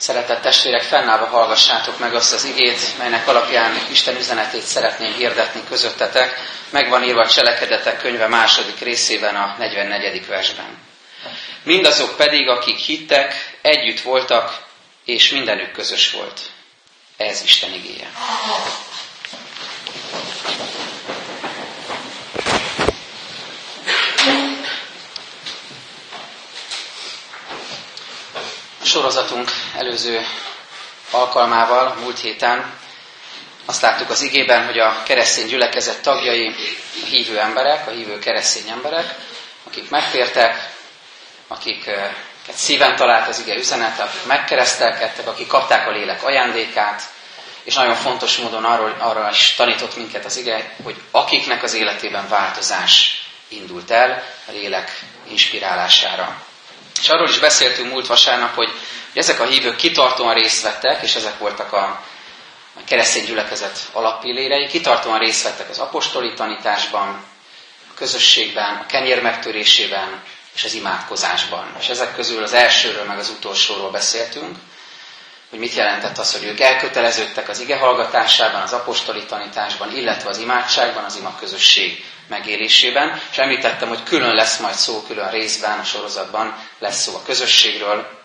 Szeretett testvérek, fennállva hallgassátok meg azt az igét, melynek alapján Isten üzenetét szeretném hirdetni közöttetek. Megvan írva a Cselekedetek könyve második részében, a 44. versben. Mindazok pedig, akik hittek, együtt voltak, és mindenük közös volt. Ez Isten igéje. Sorozatunk előző alkalmával, múlt héten azt láttuk az igében, hogy a keresztény gyülekezet tagjai a hívő emberek, a hívő keresztény emberek, akik megtértek, akik szíven talált az ige üzenet, akik megkeresztelkedtek, akik kapták a lélek ajándékát, és nagyon fontos módon arról, arra is tanított minket az ige, hogy akiknek az életében változás indult el a lélek inspirálására. És arról is beszéltünk múlt vasárnap, hogy, hogy ezek a hívők kitartóan részt vettek, és ezek voltak a, a keresztény gyülekezet alappillérei, kitartóan részt vettek az apostoli tanításban, a közösségben, a kenyér megtörésében és az imádkozásban. És ezek közül az elsőről meg az utolsóról beszéltünk, hogy mit jelentett az, hogy ők elköteleződtek az ige hallgatásában, az apostoli tanításban, illetve az imádságban, az ima közösség megélésében, és említettem, hogy külön lesz majd szó, külön részben a sorozatban lesz szó a közösségről,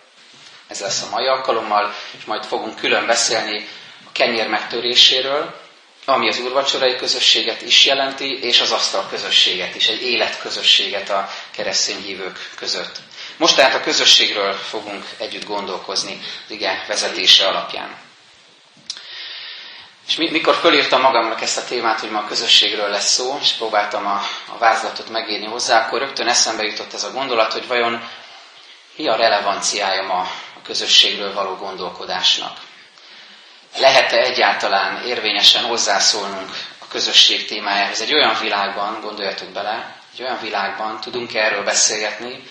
ez lesz a mai alkalommal, és majd fogunk külön beszélni a kenyér megtöréséről, ami az úrvacsorai közösséget is jelenti, és az asztal közösséget is, egy életközösséget a keresztény hívők között. Most tehát a közösségről fogunk együtt gondolkozni az ige vezetése alapján. És mikor fölírtam magamnak ezt a témát, hogy ma a közösségről lesz szó, és próbáltam a, a vázlatot megírni hozzá, akkor rögtön eszembe jutott ez a gondolat, hogy vajon mi a relevanciája ma a közösségről való gondolkodásnak. Lehet-e egyáltalán érvényesen hozzászólnunk a közösség témájához? Egy olyan világban, gondoljatok bele, egy olyan világban tudunk erről beszélgetni,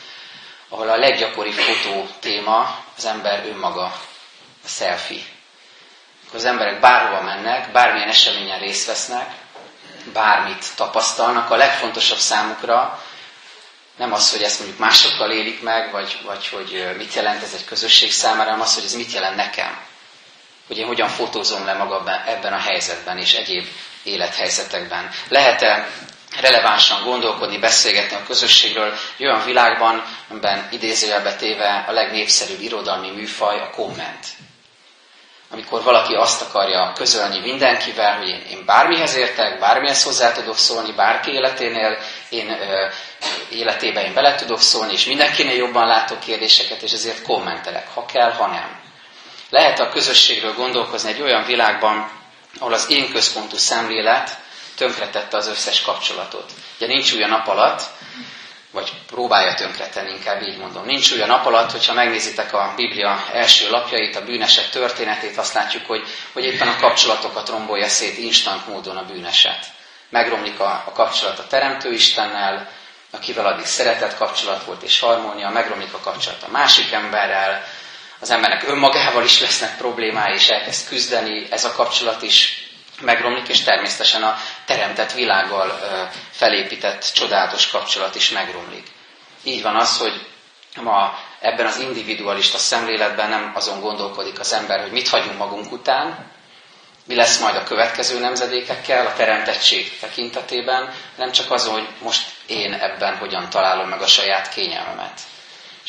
ahol a leggyakoribb fotó téma az ember önmaga, a selfie az emberek bárhova mennek, bármilyen eseményen részt vesznek, bármit tapasztalnak, a legfontosabb számukra nem az, hogy ezt mondjuk másokkal élik meg, vagy, vagy hogy mit jelent ez egy közösség számára, hanem az, hogy ez mit jelent nekem. Hogy én hogyan fotózom le magam ebben a helyzetben és egyéb élethelyzetekben. Lehet-e relevánsan gondolkodni, beszélgetni a közösségről egy olyan világban, amiben idézőjelbe téve a legnépszerűbb irodalmi műfaj a komment amikor valaki azt akarja közölni mindenkivel, hogy én, én bármihez értek, bármihez hozzá tudok szólni, bárki életénél, én ö, életébe én bele tudok szólni, és mindenkinél jobban látok kérdéseket, és ezért kommentelek, ha kell, ha nem. Lehet a közösségről gondolkozni egy olyan világban, ahol az én központú szemlélet tönkretette az összes kapcsolatot. Ugye nincs a nap alatt, vagy próbálja tönkretenni, inkább így mondom. Nincs olyan nap alatt, hogyha megnézitek a Biblia első lapjait, a bűnesek történetét, azt látjuk, hogy, hogy éppen a kapcsolatokat rombolja szét instant módon a bűneset. Megromlik a, a kapcsolat a Teremtő Istennel, akivel addig szeretett kapcsolat volt és harmónia, megromlik a kapcsolat a másik emberrel, az embernek önmagával is lesznek problémái, és elkezd küzdeni, ez a kapcsolat is megromlik, és természetesen a teremtett világgal felépített csodálatos kapcsolat is megromlik. Így van az, hogy ma ebben az individualista szemléletben nem azon gondolkodik az ember, hogy mit hagyunk magunk után, mi lesz majd a következő nemzedékekkel, a teremtettség tekintetében, nem csak azon, hogy most én ebben hogyan találom meg a saját kényelmemet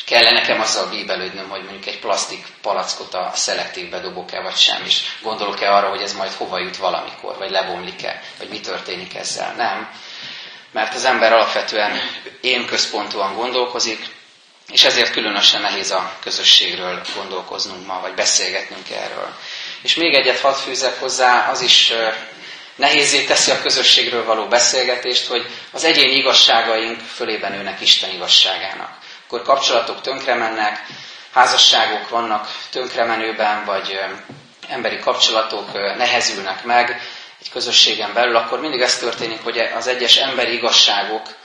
kell-e nekem azzal bíbelődnöm, hogy mondjuk egy plastik palackot a szelektívbe dobok-e, vagy sem, és gondolok-e arra, hogy ez majd hova jut valamikor, vagy lebomlik-e, vagy mi történik ezzel. Nem. Mert az ember alapvetően én központúan gondolkozik, és ezért különösen nehéz a közösségről gondolkoznunk ma, vagy beszélgetnünk erről. És még egyet hadd fűzek hozzá, az is nehézé teszi a közösségről való beszélgetést, hogy az egyéni igazságaink fölében nőnek Isten igazságának akkor kapcsolatok tönkre mennek, házasságok vannak tönkremenőben, vagy emberi kapcsolatok nehezülnek meg egy közösségen belül, akkor mindig ez történik, hogy az egyes emberi igazságok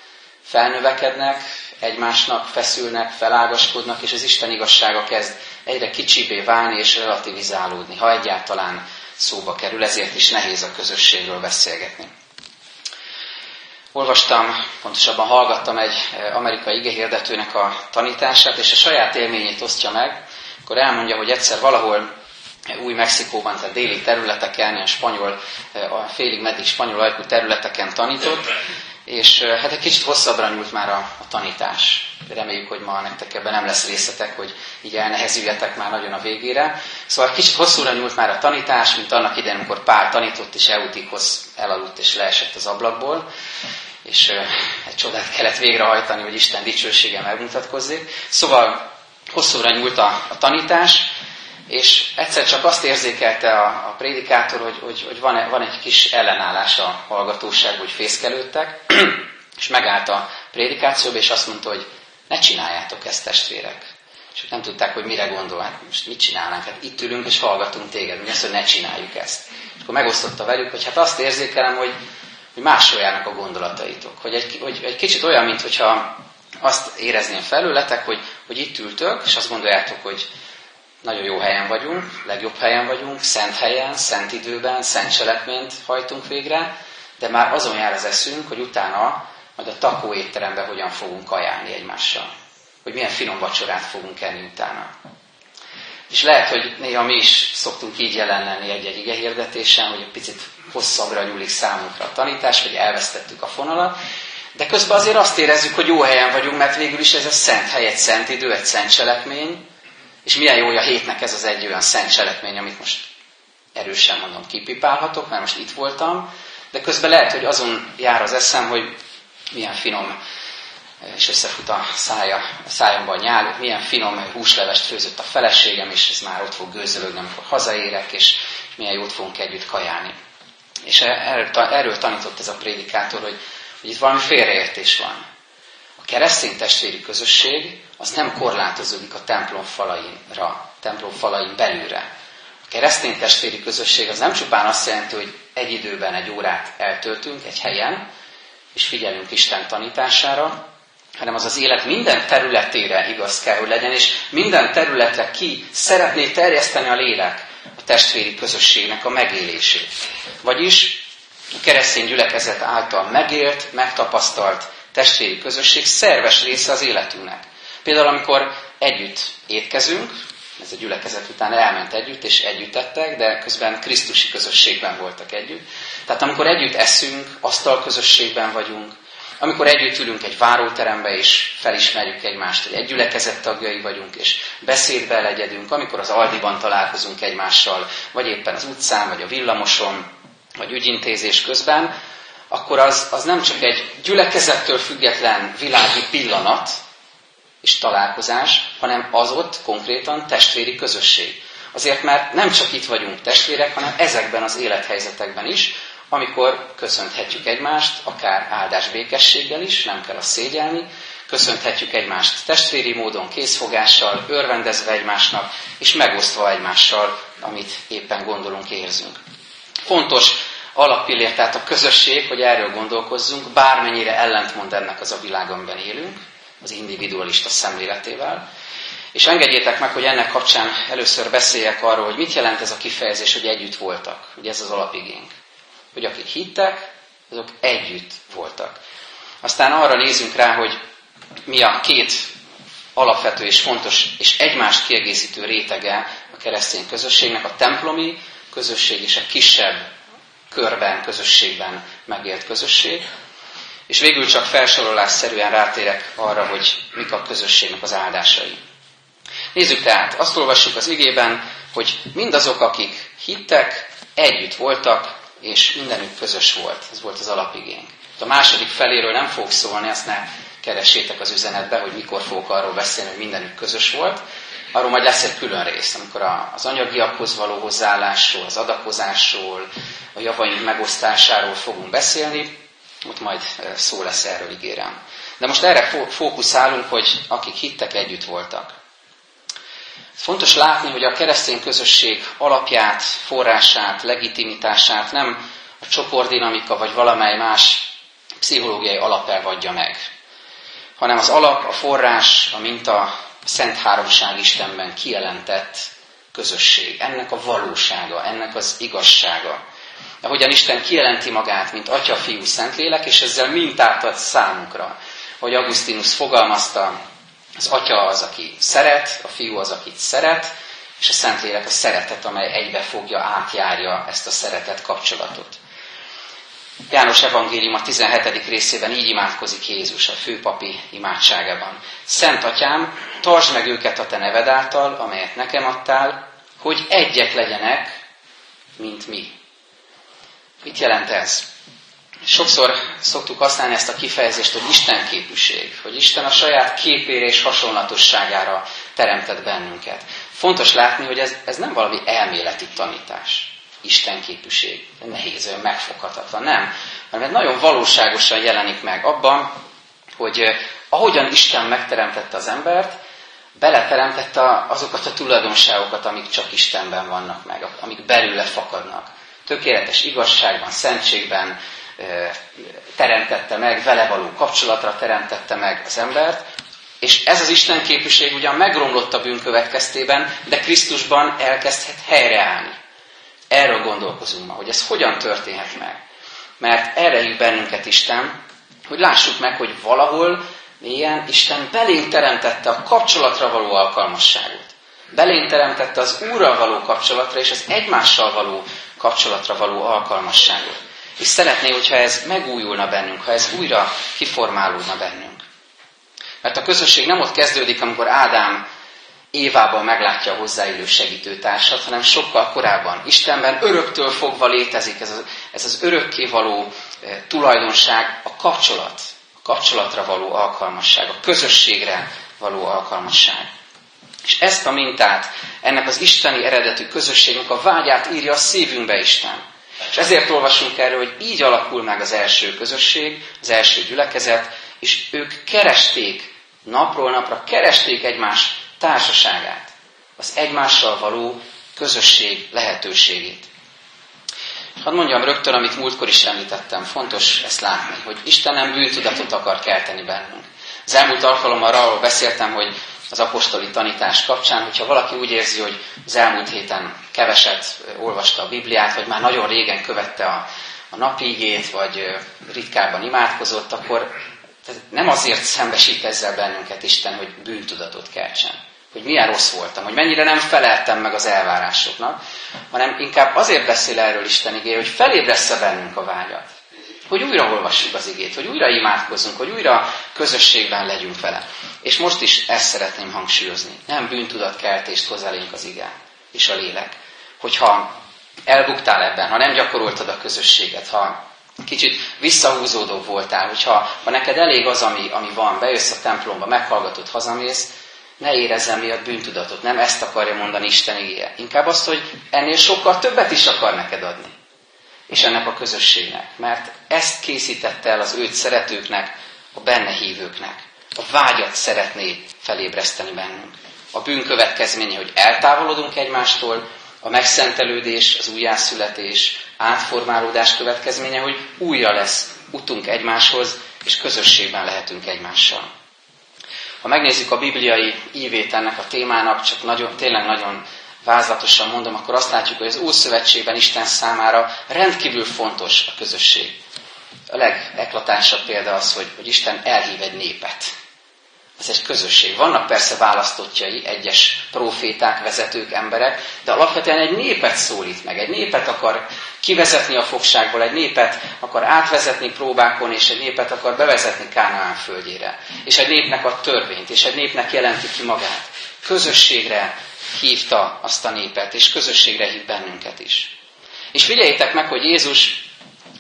felnövekednek, egymásnak feszülnek, felágaskodnak, és az Isten igazsága kezd egyre kicsibé válni és relativizálódni, ha egyáltalán szóba kerül, ezért is nehéz a közösségről beszélgetni. Olvastam, pontosabban hallgattam egy eh, amerikai igehirdetőnek a tanítását, és a saját élményét osztja meg, akkor elmondja, hogy egyszer valahol új Mexikóban, tehát déli területeken, ilyen spanyol, a félig meddig spanyol ajkú területeken tanított, és hát egy kicsit hosszabbra nyúlt már a, a tanítás. Reméljük, hogy ma nektek ebben nem lesz részletek, hogy így elnehezüljetek már nagyon a végére. Szóval egy kicsit hosszúra nyúlt már a tanítás, mint annak idején, amikor Pál tanított, és Eutikhoz elaludt és leesett az ablakból, és egy csodát kellett végrehajtani, hogy Isten dicsősége megmutatkozzék. Szóval hosszúra nyúlt a, a tanítás, és egyszer csak azt érzékelte a, a prédikátor, hogy, hogy, hogy van, van egy kis ellenállás a hallgatóság, hogy fészkelődtek, és megállt a prédikációba, és azt mondta, hogy ne csináljátok ezt, testvérek. És nem tudták, hogy mire gondol, hát most mit csinálnánk, hát itt ülünk és hallgatunk téged, mi azt, hogy ne csináljuk ezt. És akkor megosztotta velük, hogy hát azt érzékelem, hogy, hogy máshol járnak a gondolataitok. Hogy egy, hogy egy kicsit olyan, mintha azt érezném felületek, hogy, hogy itt ültök, és azt gondoljátok, hogy nagyon jó helyen vagyunk, legjobb helyen vagyunk, szent helyen, szent időben, szent cselekményt hajtunk végre, de már azon jár az eszünk, hogy utána majd a takó étteremben hogyan fogunk kajálni egymással. Hogy milyen finom vacsorát fogunk enni utána. És lehet, hogy néha mi is szoktunk így jelen lenni egy-egy ige hirdetésen, hogy egy picit hosszabbra nyúlik számunkra a tanítás, vagy elvesztettük a fonalat, de közben azért azt érezzük, hogy jó helyen vagyunk, mert végül is ez a szent hely, egy szent idő, egy szent cselekmény, és milyen jó, a hétnek ez az egy olyan szent cselekmény, amit most erősen mondom, kipipálhatok, mert most itt voltam, de közben lehet, hogy azon jár az eszem, hogy milyen finom, és összefut a, szája, a szájamba a nyál, milyen finom húslevest főzött a feleségem, és ez már ott fog gőzölögni, amikor hazaérek, és milyen jót fogunk együtt kajálni. És erről, erről tanított ez a prédikátor, hogy, hogy itt valami félreértés van. A keresztény testvéri közösség az nem korlátozódik a templom falainra, templom falain belülre. A keresztény testvéri közösség az nem csupán azt jelenti, hogy egy időben egy órát eltöltünk egy helyen, és figyelünk Isten tanítására, hanem az az élet minden területére igaz kell, hogy legyen, és minden területre ki szeretné terjeszteni a lélek a testvéri közösségnek a megélését. Vagyis a keresztény gyülekezet által megélt, megtapasztalt testvéri közösség szerves része az életünknek. Például, amikor együtt étkezünk, ez a gyülekezet után elment együtt, és együtt ettek, de közben Krisztusi közösségben voltak együtt. Tehát amikor együtt eszünk, asztal közösségben vagyunk, amikor együtt ülünk egy váróterembe, és felismerjük egymást, hogy egy gyülekezet tagjai vagyunk, és beszédbe legyedünk, amikor az Aldiban találkozunk egymással, vagy éppen az utcán, vagy a villamoson, vagy ügyintézés közben, akkor az, az nem csak egy gyülekezettől független világi pillanat, és találkozás, hanem az ott konkrétan testvéri közösség. Azért, mert nem csak itt vagyunk testvérek, hanem ezekben az élethelyzetekben is, amikor köszönhetjük egymást, akár áldás békességgel is, nem kell a szégyelni, köszönhetjük egymást testvéri módon, készfogással, örvendezve egymásnak, és megosztva egymással, amit éppen gondolunk, érzünk. Fontos alappillér, tehát a közösség, hogy erről gondolkozzunk, bármennyire ellentmond ennek az a világ, amiben élünk, az individualista szemléletével. És engedjétek meg, hogy ennek kapcsán először beszéljek arról, hogy mit jelent ez a kifejezés, hogy együtt voltak. Ugye ez az alapigénk. Hogy akik hittek, azok együtt voltak. Aztán arra nézzünk rá, hogy mi a két alapvető és fontos és egymást kiegészítő rétege a keresztény közösségnek, a templomi közösség és a kisebb körben, közösségben megélt közösség. És végül csak felsorolásszerűen rátérek arra, hogy mik a közösségnek az áldásai. Nézzük tehát, azt olvassuk az igében, hogy mindazok, akik hittek, együtt voltak, és mindenük közös volt. Ez volt az alapigény. A második feléről nem fog szólni, azt ne keressétek az üzenetbe, hogy mikor fogok arról beszélni, hogy mindenük közös volt. Arról majd lesz egy külön rész, amikor az anyagiakhoz való hozzáállásról, az adakozásról, a javaink megosztásáról fogunk beszélni, ott majd szó lesz erről, ígérem. De most erre fókuszálunk, hogy akik hittek, együtt voltak. Fontos látni, hogy a keresztény közösség alapját, forrását, legitimitását nem a csoportdinamika vagy valamely más pszichológiai alapelv adja meg, hanem az alap, a forrás, a minta a Szent Háromság Istenben kijelentett közösség. Ennek a valósága, ennek az igazsága ahogyan Isten kijelenti magát, mint Atya, Fiú, Szentlélek, és ezzel mintát ad számunkra. Hogy Augustinus fogalmazta, Az Atya az, aki szeret, a Fiú az, akit szeret, és a Szentlélek a szeretet, amely egybefogja, átjárja ezt a szeretet kapcsolatot. János Evangélium a 17. részében így imádkozik Jézus a főpapi imádságában. Szent Atyám, tartsd meg őket a Te neved által, amelyet nekem adtál, hogy egyek legyenek, mint mi. Mit jelent ez? Sokszor szoktuk használni ezt a kifejezést, hogy Isten képűség, hogy Isten a saját képére és hasonlatosságára teremtett bennünket. Fontos látni, hogy ez, ez nem valami elméleti tanítás. Isten képűség. Nehéz, olyan megfoghatatlan. Nem. Ez nagyon valóságosan jelenik meg abban, hogy eh, ahogyan Isten megteremtette az embert, beleteremtette azokat a tulajdonságokat, amik csak Istenben vannak meg, amik belőle fakadnak. Tökéletes igazságban, szentségben teremtette meg, vele való kapcsolatra teremtette meg az embert, és ez az Isten képviség ugyan megromlott a bűn következtében, de Krisztusban elkezdhet helyreállni. Erről gondolkozunk ma, hogy ez hogyan történhet meg. Mert erre hív bennünket Isten, hogy lássuk meg, hogy valahol milyen Isten belénk teremtette a kapcsolatra való alkalmasságot. Belénk teremtette az Úrral való kapcsolatra és az egymással való kapcsolatra való alkalmasságot. És szeretné, hogyha ez megújulna bennünk, ha ez újra kiformálódna bennünk. Mert a közösség nem ott kezdődik, amikor Ádám Évában meglátja a hozzáillő segítőtársat, hanem sokkal korábban. Istenben öröktől fogva létezik ez az, ez az örökkévaló e, tulajdonság, a kapcsolat, a kapcsolatra való alkalmasság, a közösségre való alkalmasság. És ezt a mintát, ennek az isteni eredetű közösségnek a vágyát írja a szívünkbe Isten. És ezért olvasunk erről, hogy így alakul meg az első közösség, az első gyülekezet, és ők keresték, napról napra keresték egymás társaságát, az egymással való közösség lehetőségét. Hadd mondjam rögtön, amit múltkor is említettem, fontos ezt látni, hogy Isten nem bűntudatot akar kelteni bennünk. Az elmúlt alkalommal arról beszéltem, hogy az apostoli tanítás kapcsán, hogyha valaki úgy érzi, hogy az elmúlt héten keveset olvasta a Bibliát, vagy már nagyon régen követte a, a napigét, vagy ritkábban imádkozott, akkor nem azért szembesít ezzel bennünket Isten, hogy bűntudatot keltsen hogy milyen rossz voltam, hogy mennyire nem feleltem meg az elvárásoknak, hanem inkább azért beszél erről Isten igé, hogy felébressze bennünk a vágyat. Hogy újra olvassuk az igét, hogy újra imádkozzunk, hogy újra közösségben legyünk vele. És most is ezt szeretném hangsúlyozni. Nem bűntudatkeltést hoz elénk az igán és a lélek. Hogyha elbuktál ebben, ha nem gyakoroltad a közösséget, ha kicsit visszahúzódó voltál, hogyha ha neked elég az, ami, ami van, bejössz a templomba, meghallgatod, hazamész, ne érezzem miatt bűntudatot. Nem ezt akarja mondani Isten igéje. Inkább azt, hogy ennél sokkal többet is akar neked adni. És ennek a közösségnek. Mert ezt készítette el az őt szeretőknek, a benne hívőknek. A vágyat szeretné felébreszteni bennünk. A bűn következménye, hogy eltávolodunk egymástól, a megszentelődés, az újjászületés, átformálódás következménye, hogy újra lesz utunk egymáshoz, és közösségben lehetünk egymással. Ha megnézzük a bibliai ívét ennek a témának, csak nagyon, tényleg nagyon vázlatosan mondom, akkor azt látjuk, hogy az Ószövetségben Isten számára rendkívül fontos a közösség. A legeklatánsabb példa az, hogy, hogy Isten elhív egy népet. Ez egy közösség. Vannak persze választottjai, egyes proféták, vezetők, emberek, de alapvetően egy népet szólít meg. Egy népet akar kivezetni a fogságból, egy népet akar átvezetni próbákon, és egy népet akar bevezetni Kánaán földjére. És egy népnek a törvényt, és egy népnek jelenti ki magát. Közösségre hívta azt a népet, és közösségre hív bennünket is. És figyeljétek meg, hogy Jézus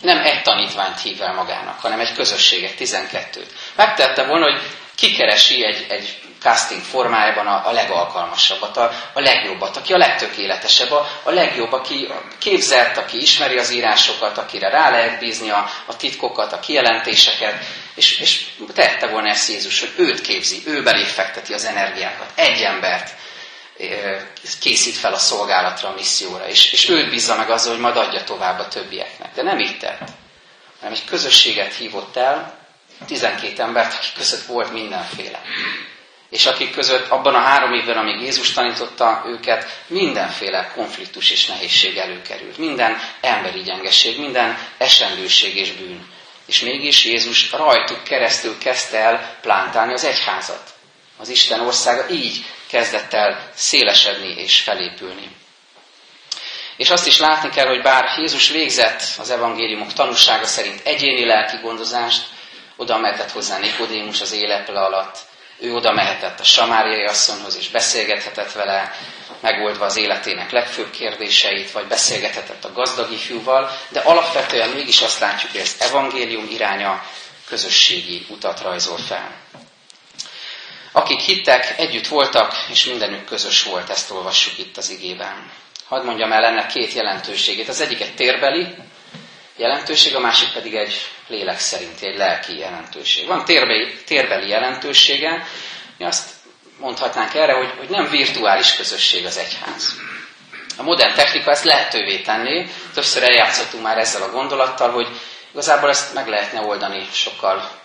nem egy tanítványt hív el magának, hanem egy közösséget, 12-t. Megtette volna, hogy kikeresi egy, egy casting formájában a, a legalkalmasabbat, a, a legjobbat, aki a legtökéletesebb, a, a legjobb, aki képzelt, aki ismeri az írásokat, akire rá lehet bízni a, a titkokat, a kijelentéseket, és, és tette volna ezt Jézus, hogy őt képzi, ő belé fekteti az energiákat, egy embert készít fel a szolgálatra, a misszióra, és, és őt bízza meg azzal, hogy majd adja tovább a többieknek. De nem így tett, hanem egy közösséget hívott el, 12 embert, akik között volt mindenféle. És akik között abban a három évben, amíg Jézus tanította őket, mindenféle konfliktus és nehézség előkerült. Minden emberi gyengeség, minden esendőség és bűn. És mégis Jézus rajtuk keresztül kezdte el plántálni az egyházat. Az Isten országa így kezdett el szélesedni és felépülni. És azt is látni kell, hogy bár Jézus végzett az evangéliumok tanúsága szerint egyéni lelki gondozást, oda mehetett hozzá Nikodémus az éleple alatt, ő oda mehetett a samáriai asszonyhoz, és beszélgethetett vele, megoldva az életének legfőbb kérdéseit, vagy beszélgethetett a gazdag ifjúval, de alapvetően mégis azt látjuk, hogy az evangélium iránya közösségi utat rajzol fel. Akik hittek, együtt voltak, és mindenük közös volt, ezt olvassuk itt az igében. Hadd mondjam el ennek két jelentőségét. Az egyik egy térbeli jelentőség, a másik pedig egy lélek szerinti, egy lelki jelentőség. Van térbeli, térbeli jelentősége, mi azt mondhatnánk erre, hogy, hogy nem virtuális közösség az egyház. A modern technika ezt lehetővé tenni, többször eljátszottunk már ezzel a gondolattal, hogy igazából ezt meg lehetne oldani sokkal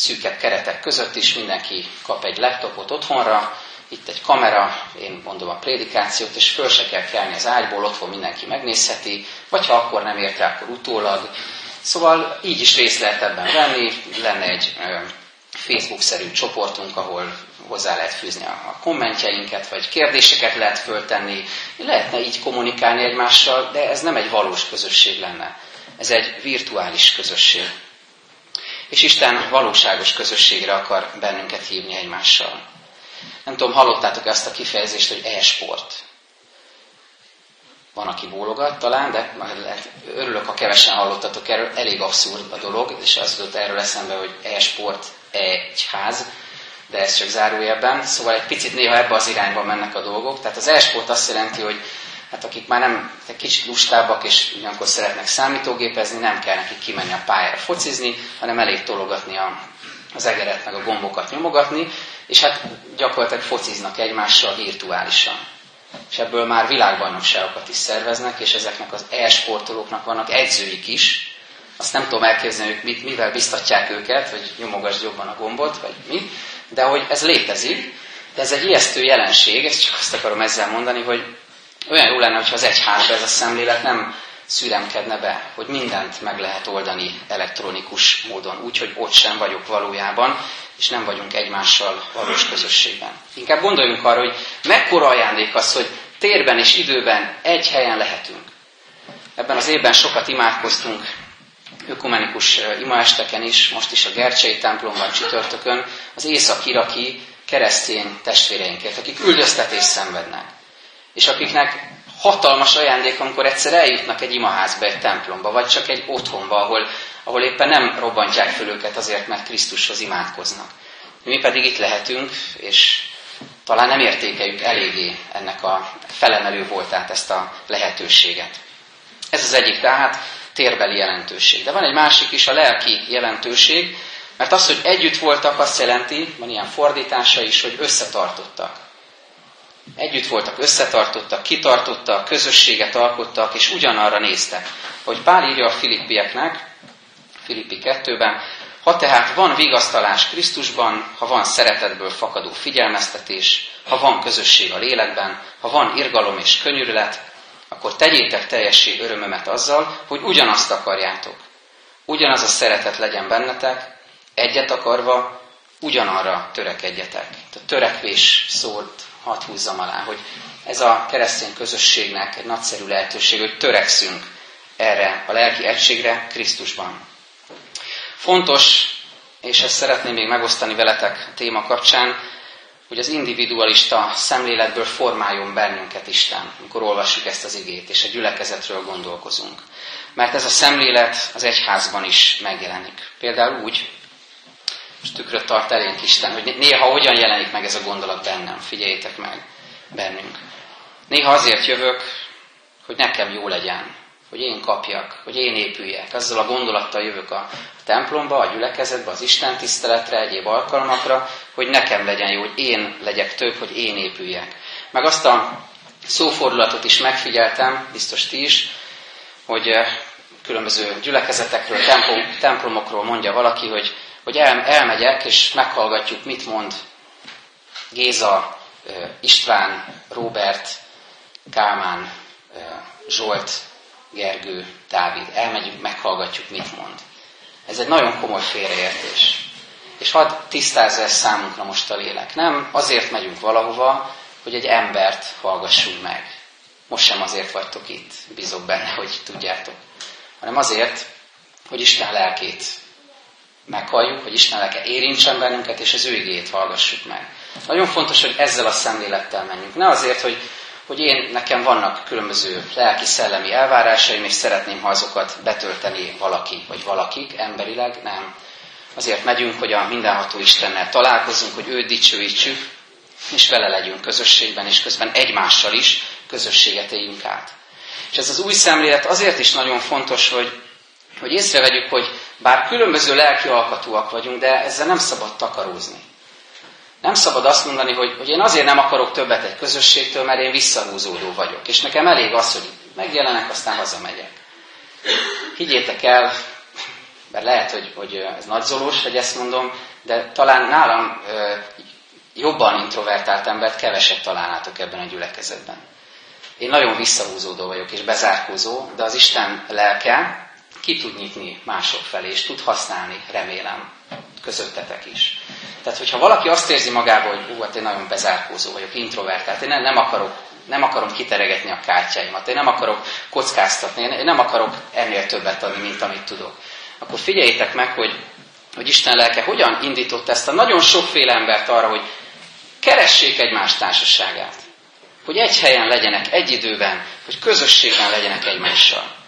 szűkebb keretek között is, mindenki kap egy laptopot otthonra, itt egy kamera, én mondom a prédikációt, és föl se kell kelni az ágyból, otthon mindenki megnézheti, vagy ha akkor nem ért rá, akkor utólag. Szóval így is részt lehet ebben venni, lenne egy Facebook-szerű csoportunk, ahol hozzá lehet fűzni a kommentjeinket, vagy kérdéseket lehet föltenni, lehetne így kommunikálni egymással, de ez nem egy valós közösség lenne. Ez egy virtuális közösség. És Isten valóságos közösségre akar bennünket hívni egymással. Nem tudom, hallottátok ezt a kifejezést, hogy e-sport. Van, aki bólogat talán, de örülök, ha kevesen hallottatok erről. Elég abszurd a dolog, és az jutott erről eszembe, hogy e-sport, e-ház, de ez csak zárójelben. Szóval egy picit néha ebbe az irányba mennek a dolgok. Tehát az e-sport azt jelenti, hogy hát akik már nem egy kicsit lustábbak, és ugyanakkor szeretnek számítógépezni, nem kell nekik kimenni a pályára focizni, hanem elég tologatni a, az egeret, meg a gombokat nyomogatni, és hát gyakorlatilag fociznak egymással virtuálisan. És ebből már világbajnokságokat is szerveznek, és ezeknek az e-sportolóknak vannak edzőik is. Azt nem tudom elképzelni, hogy mit, mivel biztatják őket, hogy nyomogasd jobban a gombot, vagy mi, de hogy ez létezik, de ez egy ijesztő jelenség, ezt csak azt akarom ezzel mondani, hogy olyan jó lenne, hogyha az egyházba ez a szemlélet nem szüremkedne be, hogy mindent meg lehet oldani elektronikus módon, úgyhogy ott sem vagyok valójában, és nem vagyunk egymással valós közösségben. Inkább gondoljunk arra, hogy mekkora ajándék az, hogy térben és időben egy helyen lehetünk. Ebben az évben sokat imádkoztunk ökumenikus imaesteken is, most is a Gercsei templomban csütörtökön, az észak-iraki keresztény testvéreinkért, akik üldöztetést szenvednek, és akiknek hatalmas ajándék, amikor egyszer eljutnak egy imaházba, egy templomba, vagy csak egy otthonba, ahol, ahol éppen nem robbantják föl őket azért, mert Krisztushoz imádkoznak. Mi pedig itt lehetünk, és talán nem értékeljük eléggé ennek a felemelő voltát, ezt a lehetőséget. Ez az egyik tehát térbeli jelentőség. De van egy másik is, a lelki jelentőség, mert az, hogy együtt voltak, azt jelenti, van ilyen fordítása is, hogy összetartottak. Együtt voltak, összetartottak, kitartottak, közösséget alkottak, és ugyanarra néztek. Hogy Pál írja a filippieknek, Filippi 2-ben, ha tehát van vigasztalás Krisztusban, ha van szeretetből fakadó figyelmeztetés, ha van közösség a lélekben, ha van irgalom és könyörület, akkor tegyétek teljessé örömömet azzal, hogy ugyanazt akarjátok. Ugyanaz a szeretet legyen bennetek, egyet akarva, ugyanarra törekedjetek. A törekvés szót hadd húzzam alá, hogy ez a keresztény közösségnek egy nagyszerű lehetőség, hogy törekszünk erre a lelki egységre Krisztusban. Fontos, és ezt szeretném még megosztani veletek a téma kapcsán, hogy az individualista szemléletből formáljon bennünket Isten, amikor olvassuk ezt az igét, és a gyülekezetről gondolkozunk. Mert ez a szemlélet az egyházban is megjelenik. Például úgy, és tükröt tart elénk Isten, hogy néha hogyan jelenik meg ez a gondolat bennem. Figyeljétek meg bennünk. Néha azért jövök, hogy nekem jó legyen, hogy én kapjak, hogy én épüljek. Azzal a gondolattal jövök a templomba, a gyülekezetbe, az Isten tiszteletre, egyéb alkalmakra, hogy nekem legyen jó, hogy én legyek több, hogy én épüljek. Meg azt a szófordulatot is megfigyeltem, biztos ti is, hogy eh, különböző gyülekezetekről, templomokról mondja valaki, hogy hogy el, elmegyek, és meghallgatjuk, mit mond Géza, István, Róbert, Kálmán, Zsolt, Gergő, Dávid. Elmegyünk, meghallgatjuk, mit mond. Ez egy nagyon komoly félreértés. És hadd tisztázza ezt számunkra most a lélek. Nem azért megyünk valahova, hogy egy embert hallgassunk meg. Most sem azért vagytok itt, bízok benne, hogy tudjátok. Hanem azért, hogy Isten lelkét meghalljuk, hogy Isten lelke érintsen bennünket, és az ő igét hallgassuk meg. Nagyon fontos, hogy ezzel a szemlélettel menjünk. Ne azért, hogy, hogy én, nekem vannak különböző lelki-szellemi elvárásaim, és szeretném, ha azokat betölteni valaki, vagy valakik emberileg, nem. Azért megyünk, hogy a mindenható Istennel találkozunk, hogy őt dicsőítsük, és vele legyünk közösségben, és közben egymással is közösséget éljünk át. És ez az új szemlélet azért is nagyon fontos, hogy, hogy észrevegyük, hogy bár különböző lelki alkatúak vagyunk, de ezzel nem szabad takarózni. Nem szabad azt mondani, hogy, hogy én azért nem akarok többet egy közösségtől, mert én visszahúzódó vagyok. És nekem elég az, hogy megjelenek, aztán hazamegyek. Higgyétek el, mert lehet, hogy, hogy ez nagyzolós, hogy ezt mondom, de talán nálam jobban introvertált embert keveset találnátok ebben a gyülekezetben. Én nagyon visszahúzódó vagyok és bezárkózó, de az Isten lelke ki tud nyitni mások felé, és tud használni, remélem, közöttetek is. Tehát, hogyha valaki azt érzi magából, hogy ú, hát én nagyon bezárkózó vagyok, introvertált, én nem, nem akarok nem akarom kiteregetni a kártyáimat, én nem akarok kockáztatni, én nem akarok ennél többet adni, mint amit tudok. Akkor figyeljétek meg, hogy, hogy Isten lelke hogyan indított ezt a nagyon sokféle embert arra, hogy keressék egymás társaságát. Hogy egy helyen legyenek, egy időben, hogy közösségben legyenek egymással.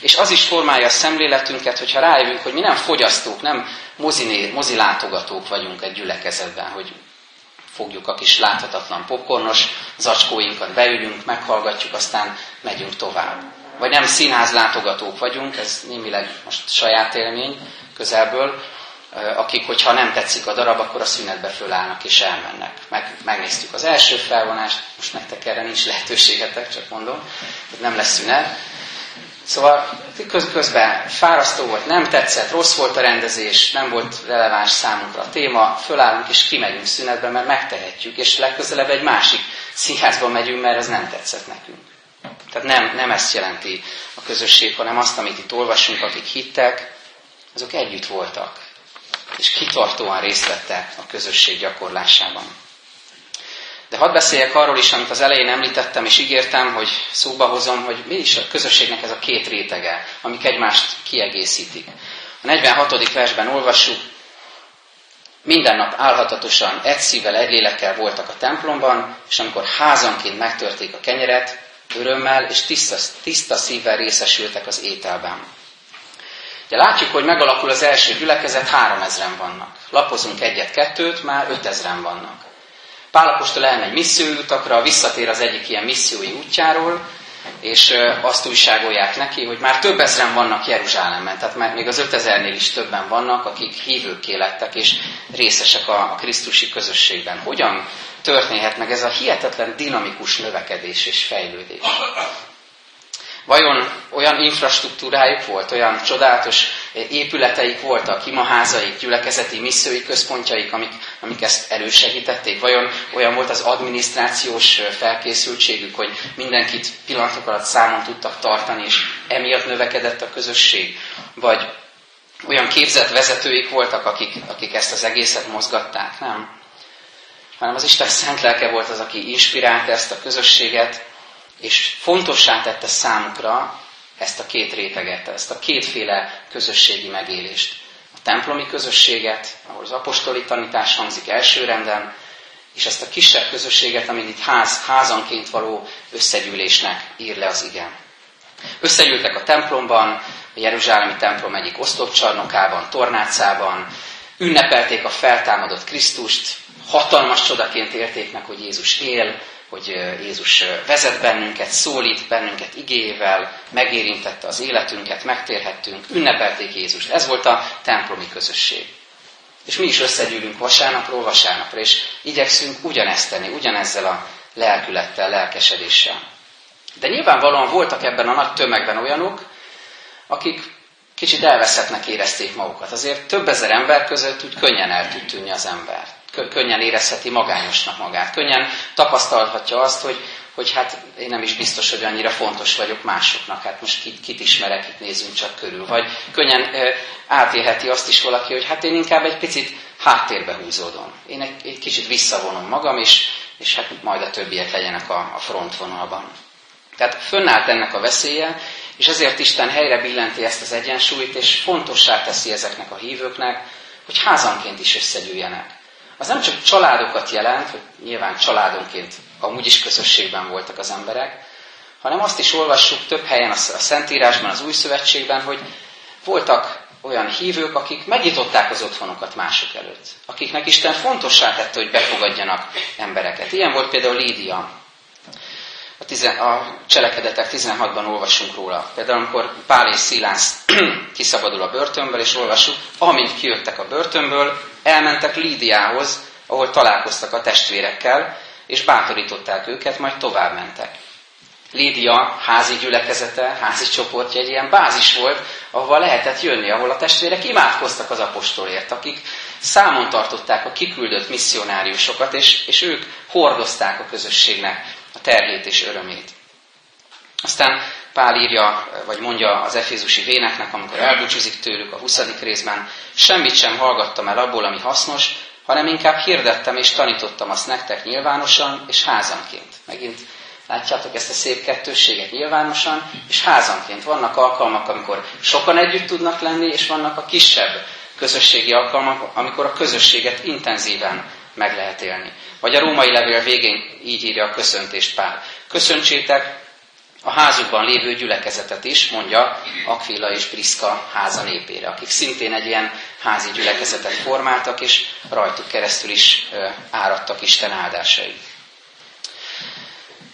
És az is formálja a szemléletünket, hogyha rájövünk, hogy mi nem fogyasztók, nem moziné, mozilátogatók vagyunk egy gyülekezetben, hogy fogjuk a kis láthatatlan popcornos zacskóinkat, beülünk, meghallgatjuk, aztán megyünk tovább. Vagy nem színházlátogatók vagyunk, ez némileg most saját élmény közelből, akik, hogyha nem tetszik a darab, akkor a szünetbe fölállnak és elmennek. Meg, megnéztük az első felvonást, most nektek erre nincs lehetőségetek, csak mondom, hogy nem lesz szünet. Szóval közben fárasztó volt, nem tetszett, rossz volt a rendezés, nem volt releváns számunkra a téma, fölállunk és kimegyünk szünetbe, mert megtehetjük, és legközelebb egy másik színházba megyünk, mert ez nem tetszett nekünk. Tehát nem, nem ezt jelenti a közösség, hanem azt, amit itt olvasunk, akik hittek, azok együtt voltak, és kitartóan részt vettek a közösség gyakorlásában. De hadd beszéljek arról is, amit az elején említettem, és ígértem, hogy szóba hozom, hogy mi is a közösségnek ez a két rétege, amik egymást kiegészítik. A 46. versben olvassuk, minden nap álhatatosan egy szívvel, egy lélekkel voltak a templomban, és amikor házanként megtörték a kenyeret, örömmel és tiszta, tiszta szívvel részesültek az ételben. Ugye látjuk, hogy megalakul az első gyülekezet, három ezren vannak. Lapozunk egyet-kettőt, már ötezren vannak. Pálapostól elmegy misszióutakra, visszatér az egyik ilyen missziói útjáról, és azt újságolják neki, hogy már több ezren vannak Jeruzsálemben, tehát már még az ötezernél is többen vannak, akik hívők lettek, és részesek a, a Krisztusi közösségben. Hogyan történhet meg ez a hihetetlen dinamikus növekedés és fejlődés? Vajon olyan infrastruktúrájuk volt, olyan csodálatos épületeik voltak, imaházaik, gyülekezeti missziói központjaik, amik, amik ezt elősegítették? Vajon olyan volt az adminisztrációs felkészültségük, hogy mindenkit pillanatok alatt számon tudtak tartani, és emiatt növekedett a közösség? Vagy olyan képzett vezetőik voltak, akik, akik ezt az egészet mozgatták? Nem. Hanem az Isten szent lelke volt az, aki inspirálta ezt a közösséget, és fontossá tette számukra ezt a két réteget, ezt a kétféle közösségi megélést. A templomi közösséget, ahol az apostoli tanítás hangzik elsőrenden, és ezt a kisebb közösséget, amit itt ház, házanként való összegyűlésnek ír le az igen. Összegyűltek a templomban, a Jeruzsálemi templom egyik oszlopcsarnokában, tornácában, ünnepelték a feltámadott Krisztust, hatalmas csodaként érték meg, hogy Jézus él, hogy Jézus vezet bennünket, szólít bennünket igével, megérintette az életünket, megtérhettünk, ünnepelték Jézust. Ez volt a templomi közösség. És mi is összegyűlünk vasárnapról vasárnapra, és igyekszünk ugyanezt tenni, ugyanezzel a lelkülettel, lelkesedéssel. De nyilvánvalóan voltak ebben a nagy tömegben olyanok, akik kicsit elveszettnek érezték magukat. Azért több ezer ember között úgy könnyen el tud tűnni az ember könnyen érezheti magányosnak magát. Könnyen tapasztalhatja azt, hogy, hogy hát én nem is biztos, hogy annyira fontos vagyok másoknak. Hát most kit, kit ismerek, itt nézzünk csak körül. Vagy könnyen e, átélheti azt is valaki, hogy hát én inkább egy picit háttérbe húzódom. Én egy, egy kicsit visszavonom magam, és, és hát majd a többiek legyenek a, a frontvonalban. Tehát fönnállt ennek a veszélye, és ezért Isten helyre billenti ezt az egyensúlyt, és fontossá teszi ezeknek a hívőknek, hogy házanként is összegyűjjenek. Az nem csak családokat jelent, hogy nyilván családonként amúgy is közösségben voltak az emberek, hanem azt is olvassuk több helyen a Szentírásban, az Új Szövetségben, hogy voltak olyan hívők, akik megnyitották az otthonukat mások előtt. Akiknek Isten fontossá tette, hogy befogadjanak embereket. Ilyen volt például Lídia. Tizen, a cselekedetek 16-ban olvasunk róla. Például amikor Pál és Szilász kiszabadul a börtönből, és olvasjuk, amint kijöttek a börtönből, elmentek Lídiához, ahol találkoztak a testvérekkel, és bátorították őket, majd tovább mentek. Lídia házi gyülekezete, házi csoportja egy ilyen bázis volt, ahova lehetett jönni, ahol a testvérek imádkoztak az apostolért, akik számon tartották a kiküldött misszionáriusokat, és, és ők hordozták a közösségnek terhét és örömét. Aztán Pál írja, vagy mondja az efézusi véneknek, amikor elbúcsúzik tőlük a 20. részben, semmit sem hallgattam el abból, ami hasznos, hanem inkább hirdettem és tanítottam azt nektek nyilvánosan és házanként. Megint Látjátok ezt a szép kettősséget nyilvánosan, és házanként. Vannak alkalmak, amikor sokan együtt tudnak lenni, és vannak a kisebb közösségi alkalmak, amikor a közösséget intenzíven meg lehet élni. Vagy a római levél végén így írja a köszöntést Pál. Köszöntsétek a házukban lévő gyülekezetet is, mondja Aquila és Priska háza népére, akik szintén egy ilyen házi gyülekezetet formáltak, és rajtuk keresztül is áradtak Isten áldásai.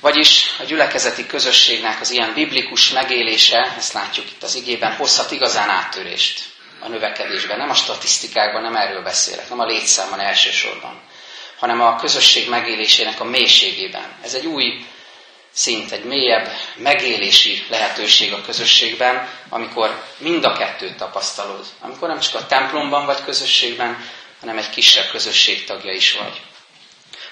Vagyis a gyülekezeti közösségnek az ilyen biblikus megélése, ezt látjuk itt az igében, hozhat igazán áttörést a növekedésben. Nem a statisztikákban, nem erről beszélek, nem a létszámban elsősorban, hanem a közösség megélésének a mélységében. Ez egy új szint, egy mélyebb megélési lehetőség a közösségben, amikor mind a kettőt tapasztalod. Amikor nem csak a templomban vagy közösségben, hanem egy kisebb közösség tagja is vagy.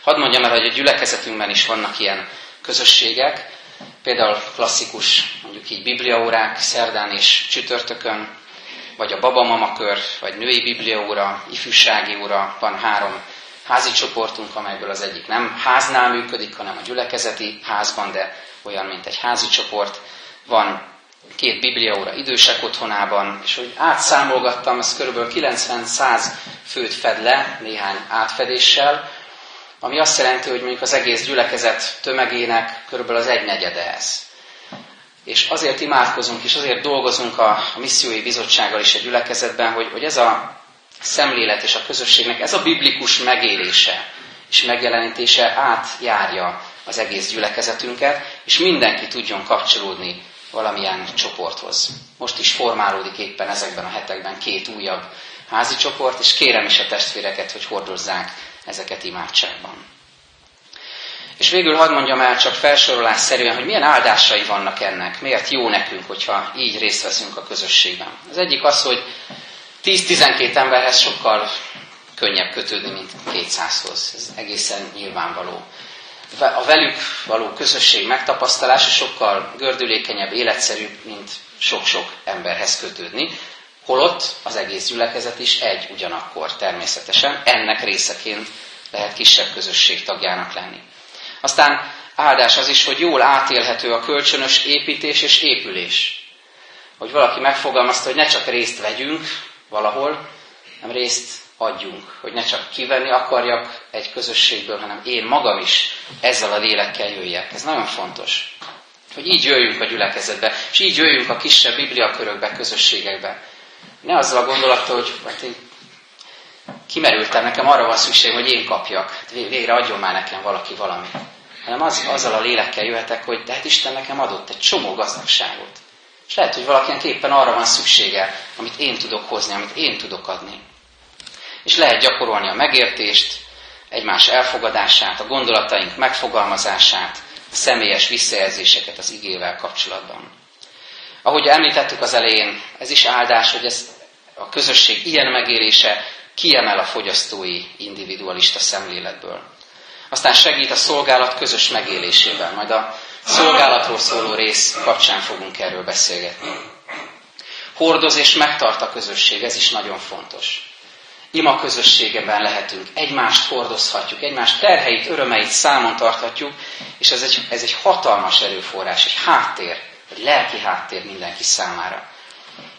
Hadd mondjam el, hogy a gyülekezetünkben is vannak ilyen közösségek, például klasszikus, mondjuk így bibliaórák szerdán és csütörtökön, vagy a babamama kör, vagy női bibliaóra, ifjúsági óra, van három házi csoportunk, amelyből az egyik nem háznál működik, hanem a gyülekezeti házban, de olyan, mint egy házi csoport. Van két bibliaóra idősek otthonában, és hogy átszámolgattam, ez kb. 90-100 főt fed le, néhány átfedéssel, ami azt jelenti, hogy mondjuk az egész gyülekezet tömegének körülbelül az egynegyede ez. És azért imádkozunk, és azért dolgozunk a, a missziói bizottsággal is a gyülekezetben, hogy, hogy ez a szemlélet és a közösségnek ez a biblikus megélése és megjelenítése átjárja az egész gyülekezetünket, és mindenki tudjon kapcsolódni valamilyen csoporthoz. Most is formálódik éppen ezekben a hetekben két újabb házi csoport, és kérem is a testvéreket, hogy hordozzák ezeket imádságban. És végül hadd mondjam el csak felsorolás szerűen, hogy milyen áldásai vannak ennek, miért jó nekünk, hogyha így részt veszünk a közösségben. Az egyik az, hogy 10-12 emberhez sokkal könnyebb kötődni, mint 200-hoz. Ez egészen nyilvánvaló. A velük való közösség megtapasztalása sokkal gördülékenyebb, életszerűbb, mint sok-sok emberhez kötődni. Holott az egész gyülekezet is egy ugyanakkor természetesen, ennek részeként lehet kisebb közösség tagjának lenni. Aztán áldás az is, hogy jól átélhető a kölcsönös építés és épülés. Hogy valaki megfogalmazta, hogy ne csak részt vegyünk valahol, hanem részt adjunk. Hogy ne csak kivenni akarjak egy közösségből, hanem én magam is ezzel a lélekkel jöjjek. Ez nagyon fontos. Hogy így jöjjünk a gyülekezetbe, és így jöjjünk a kisebb bibliakörökbe, közösségekbe. Ne azzal a gondolattal, hogy hát én kimerültem, nekem arra van szükség, hogy én kapjak. Hát végre adjon már nekem valaki valami. Hanem az, azzal a lélekkel jöhetek, hogy de hát Isten nekem adott egy csomó gazdagságot. És lehet, hogy valakinek éppen arra van szüksége, amit én tudok hozni, amit én tudok adni. És lehet gyakorolni a megértést, egymás elfogadását, a gondolataink megfogalmazását, a személyes visszajelzéseket az igével kapcsolatban. Ahogy említettük az elején, ez is áldás, hogy ez a közösség ilyen megélése kiemel a fogyasztói individualista szemléletből. Aztán segít a szolgálat közös megélésében, majd a szolgálatról szóló rész kapcsán fogunk erről beszélgetni. Hordoz és megtart a közösség, ez is nagyon fontos. ima közösségeben lehetünk, egymást hordozhatjuk, egymást terheit, örömeit számon tarthatjuk, és ez egy, ez egy hatalmas erőforrás, egy háttér, egy lelki háttér mindenki számára.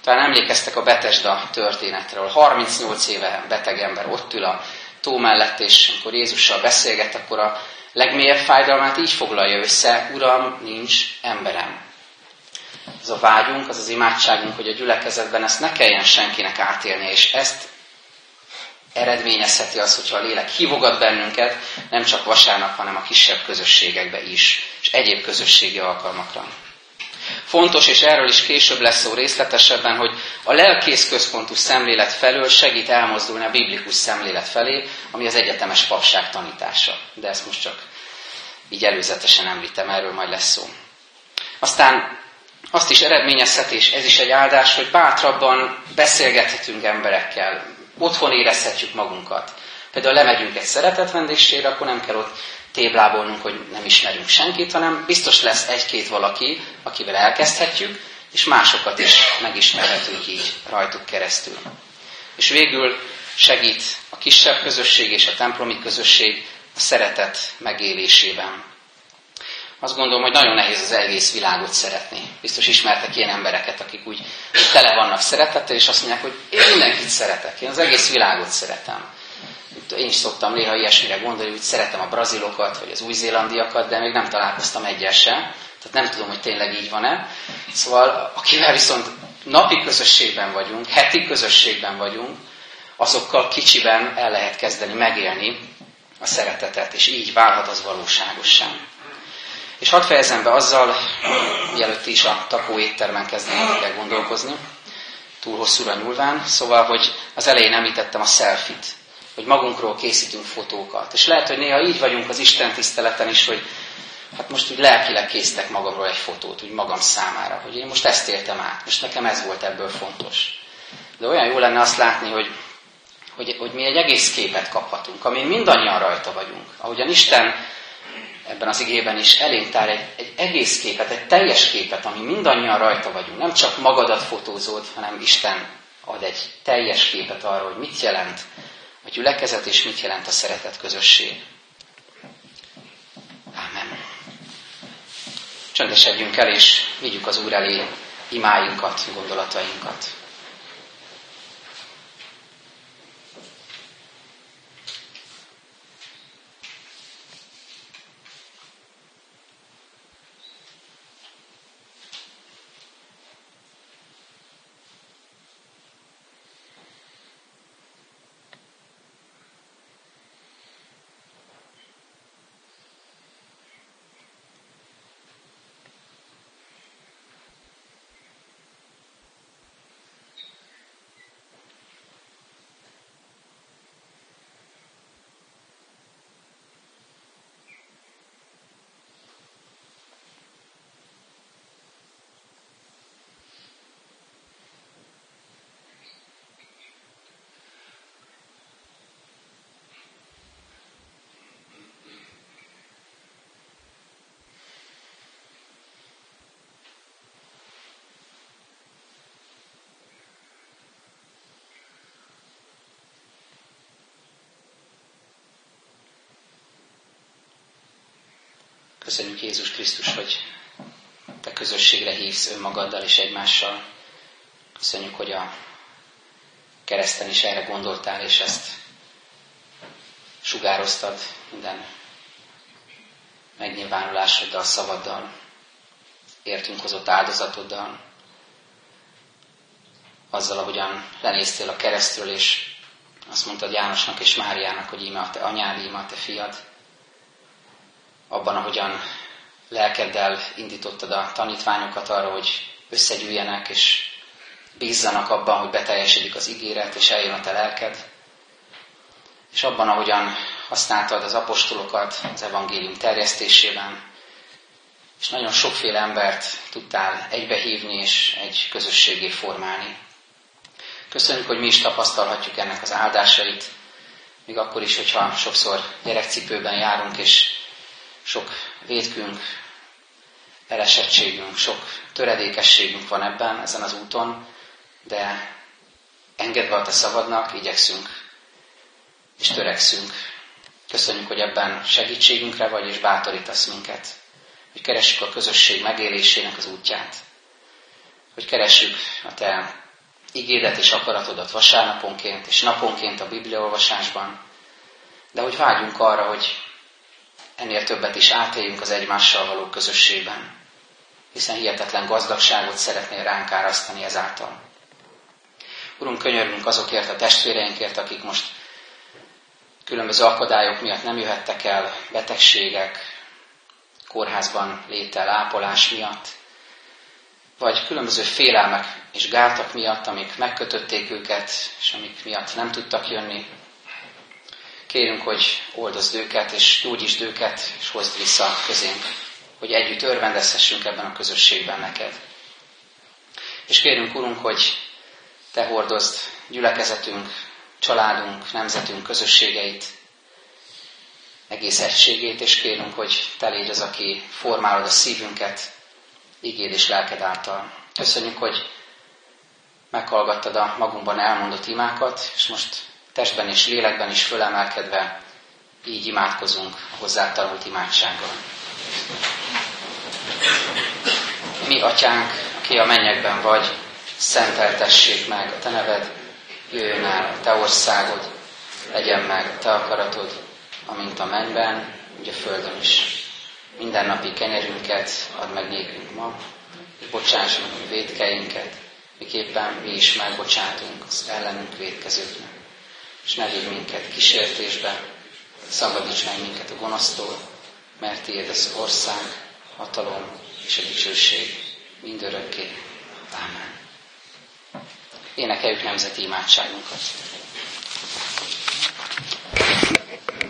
Talán emlékeztek a Betesda történetről. 38 éve beteg ember ott ül a tó mellett, és amikor Jézussal beszélget, akkor a legmélyebb fájdalmát így foglalja össze, Uram, nincs emberem. Ez a vágyunk, az az imádságunk, hogy a gyülekezetben ezt ne kelljen senkinek átélnie, és ezt eredményezheti az, hogyha a lélek hívogat bennünket, nem csak vasárnap, hanem a kisebb közösségekbe is, és egyéb közösségi alkalmakra. Fontos, és erről is később lesz szó részletesebben, hogy a lelkész központú szemlélet felől segít elmozdulni a biblikus szemlélet felé, ami az egyetemes papság tanítása. De ezt most csak így előzetesen említem, erről majd lesz szó. Aztán azt is eredményezhet, és ez is egy áldás, hogy bátrabban beszélgethetünk emberekkel, otthon érezhetjük magunkat. Például lemegyünk egy szeretett akkor nem kell ott téblábolnunk, hogy nem ismerünk senkit, hanem biztos lesz egy-két valaki, akivel elkezdhetjük, és másokat is megismerhetünk így rajtuk keresztül. És végül segít a kisebb közösség és a templomi közösség a szeretet megélésében. Azt gondolom, hogy nagyon nehéz az egész világot szeretni. Biztos ismertek ilyen embereket, akik úgy tele vannak szeretettel, és azt mondják, hogy én mindenkit szeretek, én az egész világot szeretem én is szoktam néha ilyesmire gondolni, hogy szeretem a brazilokat, vagy az új-zélandiakat, de még nem találkoztam egyel sem. Tehát nem tudom, hogy tényleg így van-e. Szóval, akivel viszont napi közösségben vagyunk, heti közösségben vagyunk, azokkal kicsiben el lehet kezdeni megélni a szeretetet, és így válhat az valóságossá. És hadd fejezem be azzal, mielőtt is a takó éttermen kezdenétek el gondolkozni, túl hosszúra nyúlván, szóval, hogy az elején említettem a selfit hogy magunkról készítünk fotókat. És lehet, hogy néha így vagyunk az Isten tiszteleten is, hogy hát most úgy lelkileg készítek magamról egy fotót, úgy magam számára, hogy én most ezt éltem át, most nekem ez volt ebből fontos. De olyan jó lenne azt látni, hogy, hogy, hogy mi egy egész képet kaphatunk, amin mindannyian rajta vagyunk. Ahogyan Isten ebben az igében is elénk tár egy, egy egész képet, egy teljes képet, ami mindannyian rajta vagyunk. Nem csak magadat fotózod, hanem Isten ad egy teljes képet arról, hogy mit jelent gyülekezet, és mit jelent a szeretet közösség. Ámen. Csöndesedjünk el, és vigyük az Úr elé imájunkat, gondolatainkat. Köszönjük Jézus Krisztus, hogy te közösségre hívsz önmagaddal és egymással. Köszönjük, hogy a kereszten is erre gondoltál, és ezt sugároztad minden megnyilvánulásoddal, szavaddal, értünk hozott áldozatoddal, azzal, ahogyan lenéztél a keresztről, és azt mondtad Jánosnak és Máriának, hogy íme a te anyád, íme a te fiad abban, ahogyan lelkeddel indítottad a tanítványokat arra, hogy összegyűjjenek, és bízzanak abban, hogy beteljesedik az ígéret, és eljön a te lelked, és abban, ahogyan használtad az apostolokat az evangélium terjesztésében, és nagyon sokféle embert tudtál egybehívni és egy közösségé formálni. Köszönjük, hogy mi is tapasztalhatjuk ennek az áldásait, még akkor is, hogyha sokszor gyerekcipőben járunk, és sok védkünk, elesettségünk, sok töredékességünk van ebben, ezen az úton, de engedve a te szabadnak, igyekszünk és törekszünk. Köszönjük, hogy ebben segítségünkre vagy, és bátorítasz minket, hogy keressük a közösség megélésének az útját, hogy keressük a Te igédet és akaratodat vasárnaponként és naponként a Bibliaolvasásban, de hogy vágyunk arra, hogy ennél többet is átéljünk az egymással való közösségben, hiszen hihetetlen gazdagságot szeretnél ránk árasztani ezáltal. Urunk, könyörgünk azokért a testvéreinkért, akik most különböző akadályok miatt nem jöhettek el, betegségek, kórházban létel, ápolás miatt, vagy különböző félelmek és gátak miatt, amik megkötötték őket, és amik miatt nem tudtak jönni. Kérünk, hogy oldozd őket, és gyógyítsd őket, és hozd vissza közénk, hogy együtt örvendezhessünk ebben a közösségben neked. És kérünk, Urunk, hogy Te hordozd gyülekezetünk, családunk, nemzetünk közösségeit, egész egységét, és kérünk, hogy Te légy az, aki formálod a szívünket, igéd és lelked által. Köszönjük, hogy meghallgattad a magunkban elmondott imákat, és most testben és lélekben is fölemelkedve így imádkozunk a hozzá tanult imádsággal. Mi, atyánk, aki a mennyekben vagy, szenteltessék meg a te neved, jöjjön el a te országod, legyen meg a te akaratod, amint a mennyben, úgy a földön is. Mindennapi kenyerünket add meg nékünk ma, és bocsássunk meg védkeinket, miképpen mi is megbocsátunk az ellenünk védkezőknek. És ne vigy minket kísértésbe, szabadíts meg minket a gonosztól, mert tiéd az ország, hatalom és a dicsőség mindörökké. Amen. Énekeljük nemzeti imádságunkat.